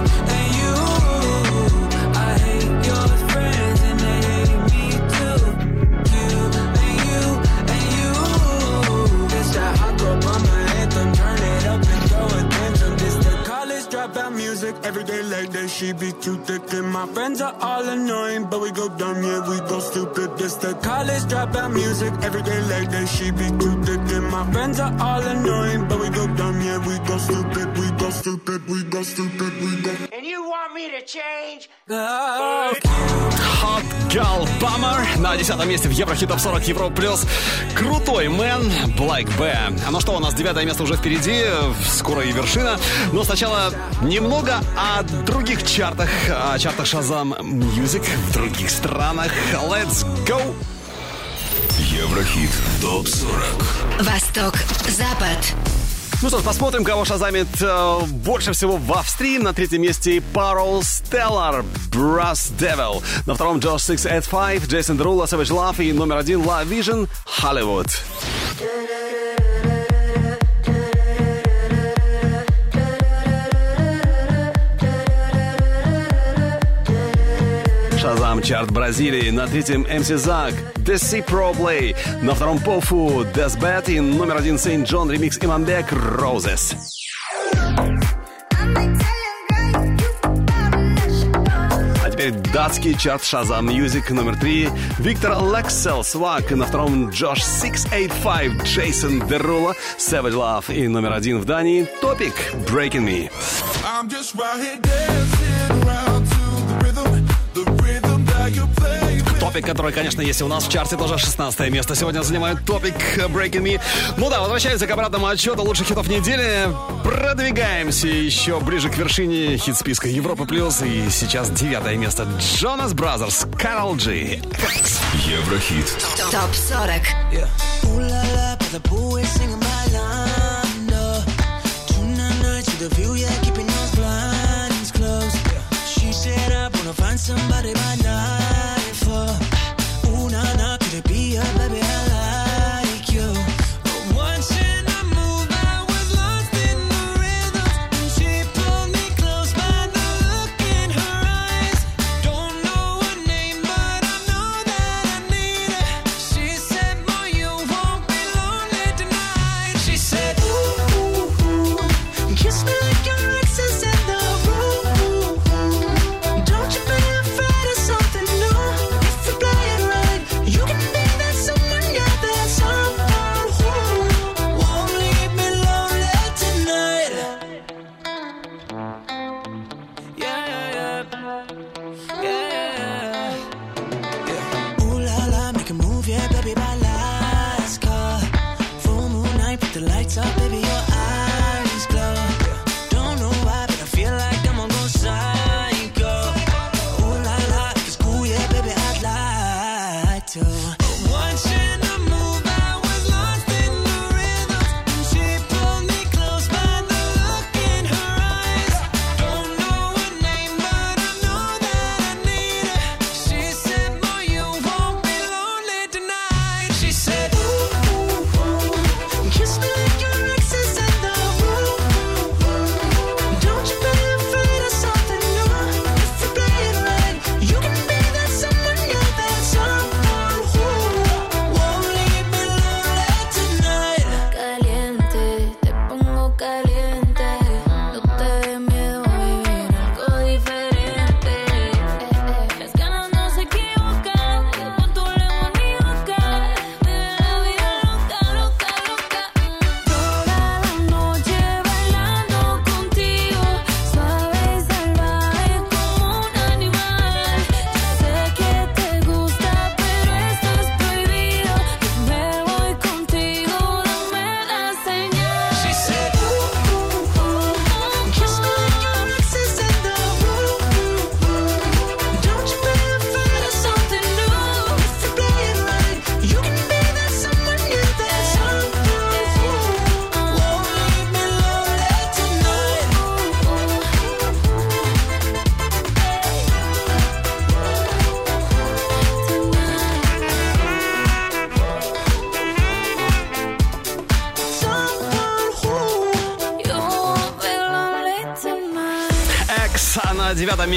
music. Every day like that, she be too thick. And my friends are all annoying, but we go dumb, yeah, we go stupid. This the college dropout music. Every day like that, she be too thick. And my friends are all annoying, but we go dumb, yeah, we go stupid, we go stupid, we go stupid, we go. And you want me to change? Hot Gal Bummer на десятом месте в Еврохит Топ 40 Евро Плюс. Крутой мэн Black B. А ну что, у нас девятое место уже впереди, скоро и вершина. Но сначала немного о других чартах, о чартах Shazam Music в других странах. Let's go! Еврохит ТОП-40 Восток, Запад. Ну что ж, посмотрим, кого шазамит э, больше всего в Австрии. На третьем месте Parol Stellar, Brass Devil. На втором Josh 685, Джейсон Дерула, Savage Love и номер один La Vision, Hollywood. Шазам чарт Бразилии. На третьем MC Zag, The Sea Pro Play. На втором Пофу, Death Bad и номер один Saint John ремикс Иманбек Roses. А теперь датский чарт Шазам Music номер три. Виктор Лекселл, Svag. На втором Jawsh 685, Jason Derulo, Savage Love. И номер один в Дании Topic, Breaking Me. I'm just right here dancing around Topic, который, конечно, есть и у нас в чарте, тоже 16 место. Сегодня занимает Topic, Breaking Me. Ну да, возвращаемся к обратному отсчету лучших хитов недели. Продвигаемся еще ближе к вершине хит-списка Европа Плюс. И сейчас девятое место. Jonas Brothers, Karol G. Еврохит ТОП 40. Ooh la la, but the pool is singing my line. No, tonight night to the view, yeah, keeping those blinds closed. She said I wanna find somebody by nightfall. Una fa una natrepia, bebé.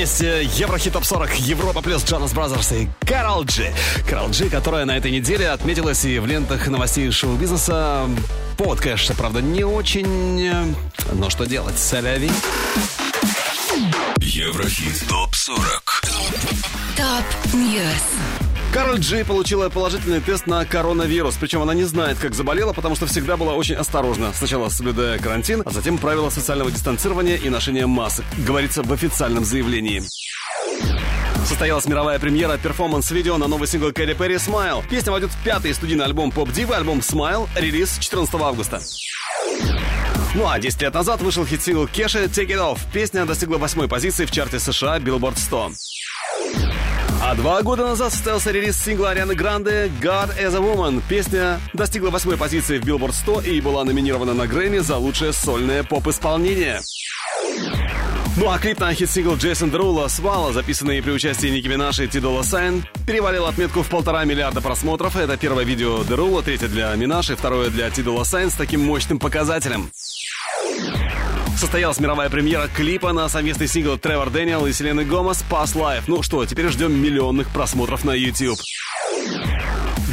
Месте Еврохит Топ 40 Европа плюс Jonas Brothers и Karol G. Karol G, которая на этой неделе отметилась и в лентах новостей шоу-бизнеса. Повод, конечно, правда, не очень... э, Но что делать? C'est la vie. Еврохит ТОП-40 Top News. Karol G получила положительный тест на коронавирус, причем она не знает, как заболела, потому что всегда была очень осторожна. Сначала соблюдая карантин, а затем правила социального дистанцирования и ношения масок, говорится в официальном заявлении. Состоялась мировая премьера перформанс-видео на новый сингл Кэти Перри «Smile». Песня войдет в пятый студийный альбом поп-дивы, альбом «Smile», релиз 14 августа. Ну а 10 лет назад вышел хит-сингл Кеши «Take It Off». Песня достигла восьмой позиции в чарте США Billboard 100. А два года назад состоялся релиз сингла Арианы Гранде «God Is a Woman». Песня достигла восьмой позиции в Billboard 100 и была номинирована на Грэмми за лучшее сольное поп-исполнение. Ну а клип на хит-сингл Jason Derulo «Swalla», записанный при участии Ники Минаж и Ty Dolla $ign, перевалил отметку в полтора миллиарда просмотров. Это первое видео Derulo, третье для Минаж и второе для Ty Dolla $ign с таким мощным показателем. Состоялась мировая премьера клипа на совместный сингл Тревор Дэниел и Селены Гомес «Past Life». Ну что, теперь ждем миллионных просмотров на YouTube.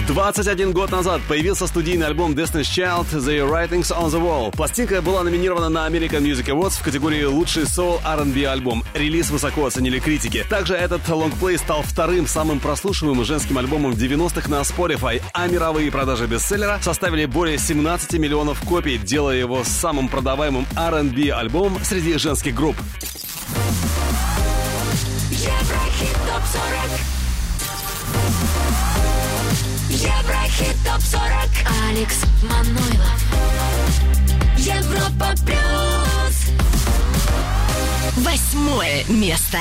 21 год назад появился студийный альбом Destiny's Child «The Writing's on the Wall». Пластинка была номинирована на American Music Awards в категории «Лучший соул R&B альбом». Релиз высоко оценили критики. Также этот лонгплей стал вторым самым прослушиваемым женским альбомом 90-х на Spotify, а мировые продажи бестселлера составили более 17 миллионов копий, делая его самым продаваемым R&B альбомом среди женских групп. Еврохит ТОП-40 Еврохит ТОП-40 Алекс Манойлов. Европа Плюс Восьмое место.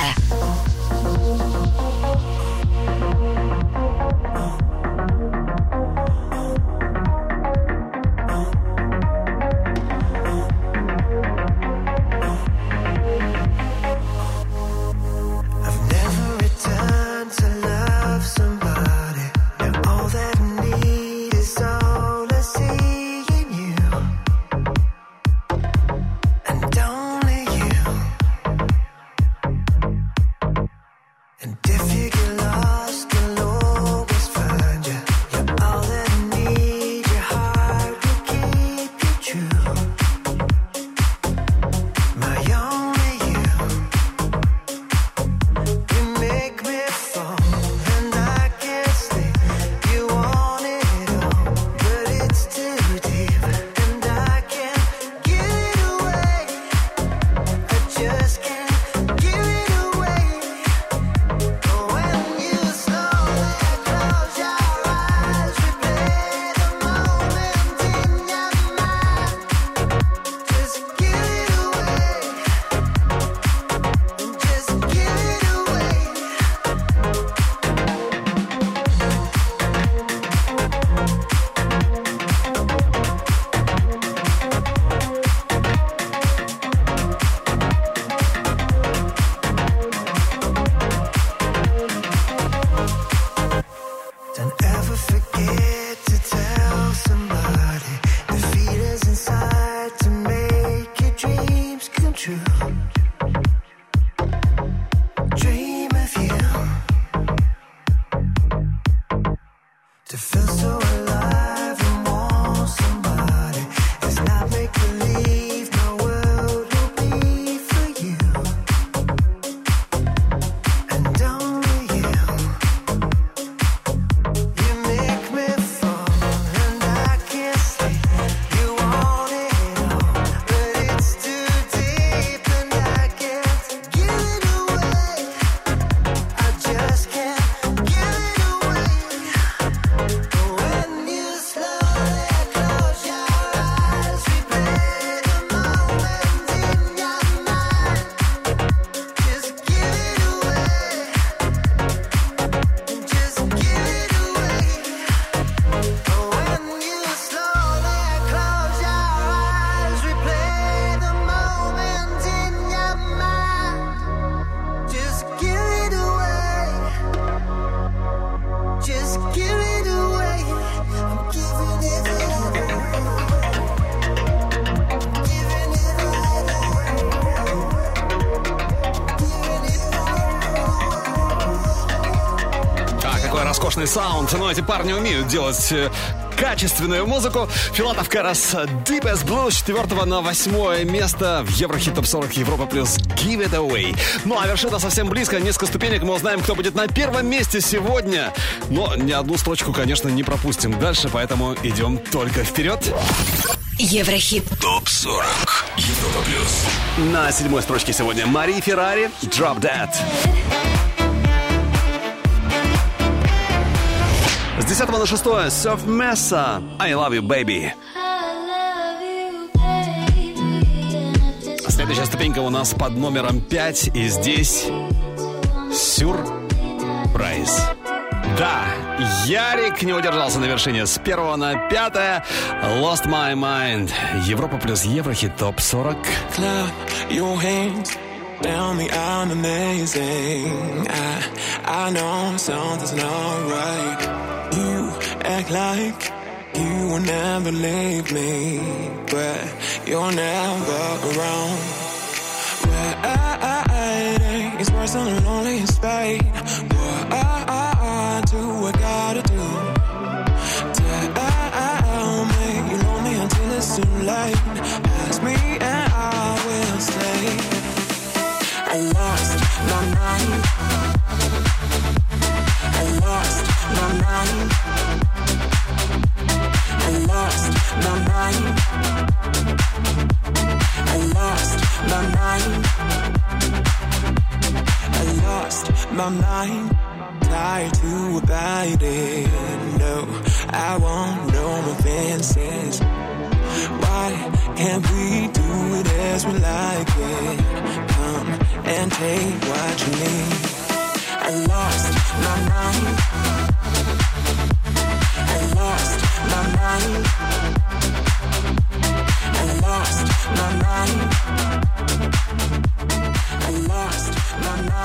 Эти парни умеют делать э, качественную музыку. Филатов Карас Deep as Blue с 4 на 8 место в Еврохит Топ 40 Европа плюс Give It Away. Ну а вершина совсем близко, несколько ступенек, мы узнаем, кто будет на первом месте сегодня. Но ни одну строчку, конечно, не пропустим дальше, поэтому идем только вперед. Еврохит. ТОП 40. Европа плюс. На седьмой строчке сегодня Мари Феррари Drop That. 10 на 6 Surf Mesa I Love You Baby. Следующая ступенька у нас под номером 5 и здесь сюрприз. Да, Ярик не удержался на вершине с первого на пятое. Lost My Mind. Европа плюс Еврохит топ 40. Clap your hands down. act like you will never leave me, but you're never around. Where is worse than the loneliest space. Mind. Tired to abide it. No, I won't know my fences. Why can't we do it as we like it? Come and take what you need. I lost my mind. I lost my mind. I lost my mind.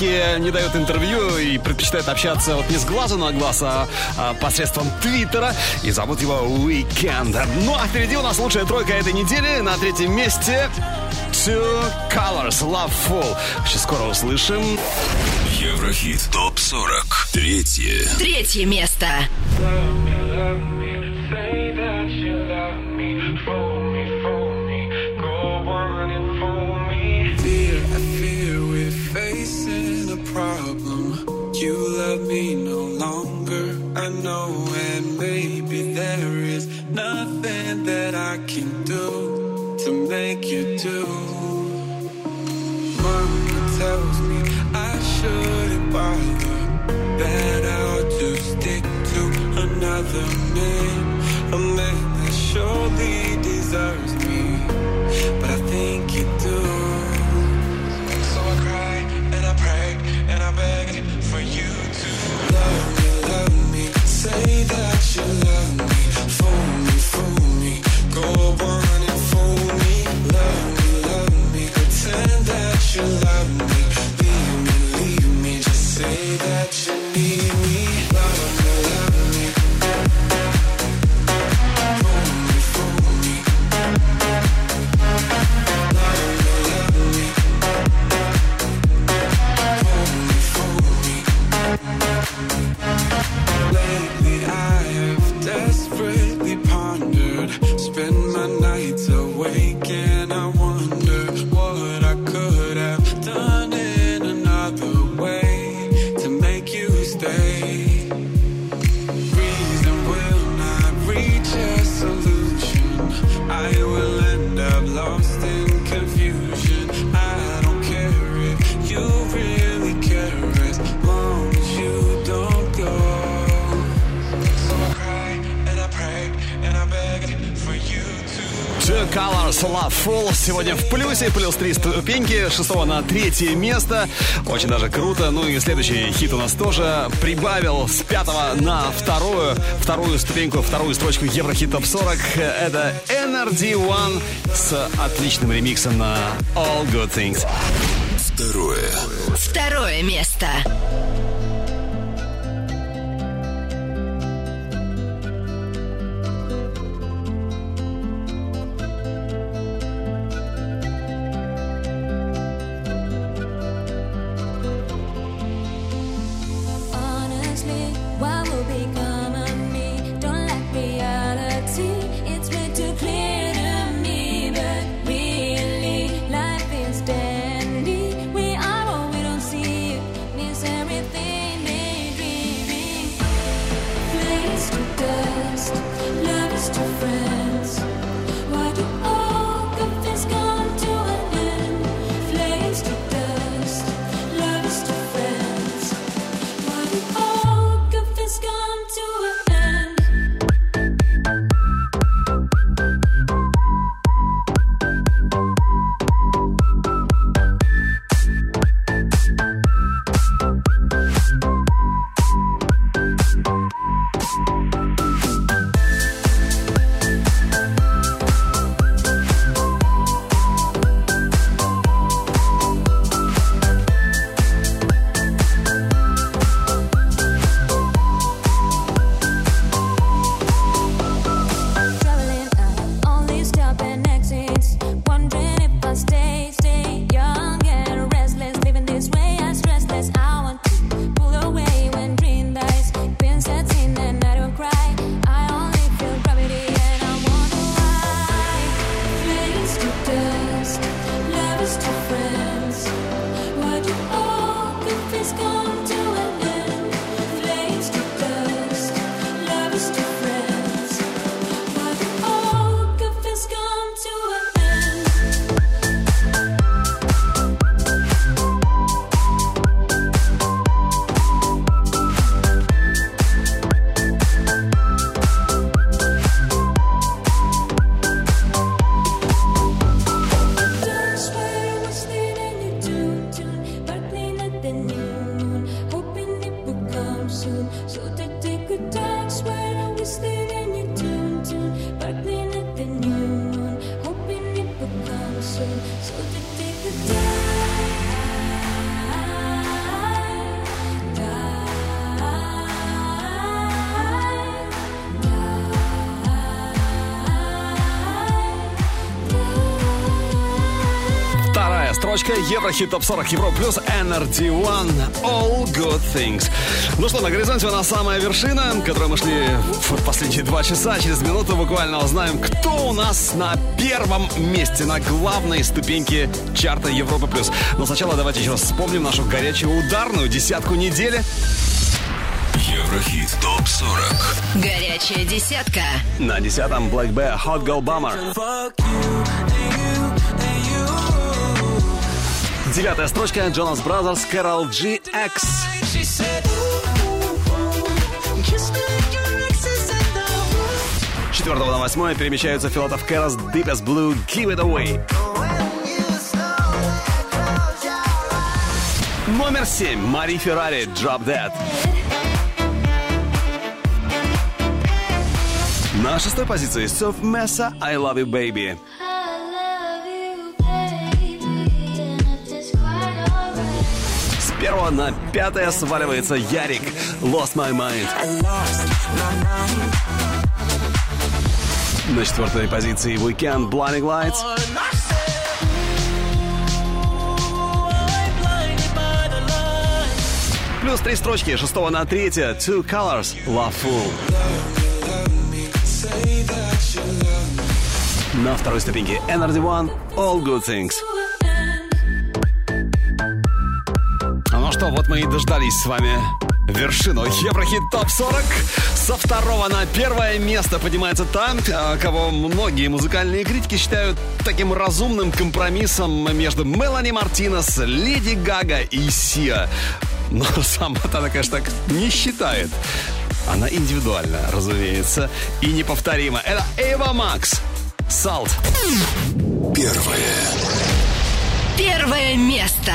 Практически не дает интервью и предпочитает общаться вот не с глазу на глаз, а, а посредством Твиттера. И зовут его Weekend. Ну а впереди у нас лучшая тройка этой недели. На третьем месте Two Colors Love Full. Сейчас скоро услышим. Еврохит ТОП 40. Третье. Третье место. Make you do. Сегодня в плюсе, плюс три ступеньки, шестого на третье место. Очень даже круто. Ну и следующий хит у нас тоже прибавил с пятого на вторую, вторую ступеньку, вторую строчку Еврохит Топ 40. Это Energy One с отличным ремиксом на All Good Things. Второе. Второе место. Еврохит Топ 40 Евро плюс Energy One All Good Things. Ну что, на горизонте у нас самая вершина, к которой мы шли в последние два часа. Через минуту буквально узнаем, кто у нас на первом месте, на главной ступеньке чарта Европа плюс. Но сначала давайте еще раз вспомним нашу горячую ударную десятку недели. Еврохит ТОП 40 Горячая десятка. На десятом Black Bear Hot Girl Bummer. Девятая строчка Jonas Brothers Carol G X. С четвертого на восьмое перемещаются Филатов Кэрос Deepest Blue Give It Away. Номер семь Мари Феррари Drop Dead. На шестой позиции Соф Месса I Love You Baby. С первого на пятое сваливается Ярик Lost My Mind. На четвертой позиции Weekend Blinding Lights. Плюс три строчки шестого на третье Two Colors Love Full. На второй ступеньке Energy One All Good Things. вот мы и дождались с вами вершину Еврохит ТОП-40. Со второго на первое место поднимается та, а, кого многие музыкальные критики считают таким разумным компромиссом между Мелани Мартинес, Леди Гага и Сиа. Но сама-то она, конечно, так не считает. Она индивидуальна, разумеется, и неповторима. Это Эва Макс. Салт. Первое. Первое место.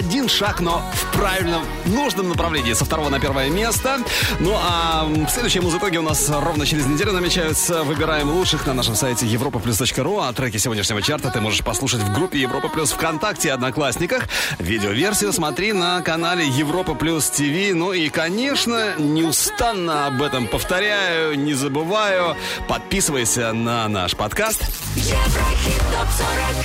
один шаг, но в правильном, нужном направлении. Со второго на первое место. Ну а в следующие итоге у нас ровно через неделю намечаются. Выбираем лучших на нашем сайте europaplus.ru. А треки сегодняшнего чарта ты можешь послушать в группе Европа Плюс ВКонтакте и Одноклассниках. Видеоверсию смотри на канале Европа Плюс ТВ. Ну и, конечно, неустанно об этом повторяю, не забываю. Подписывайся на наш подкаст. Еврохит ТОП 40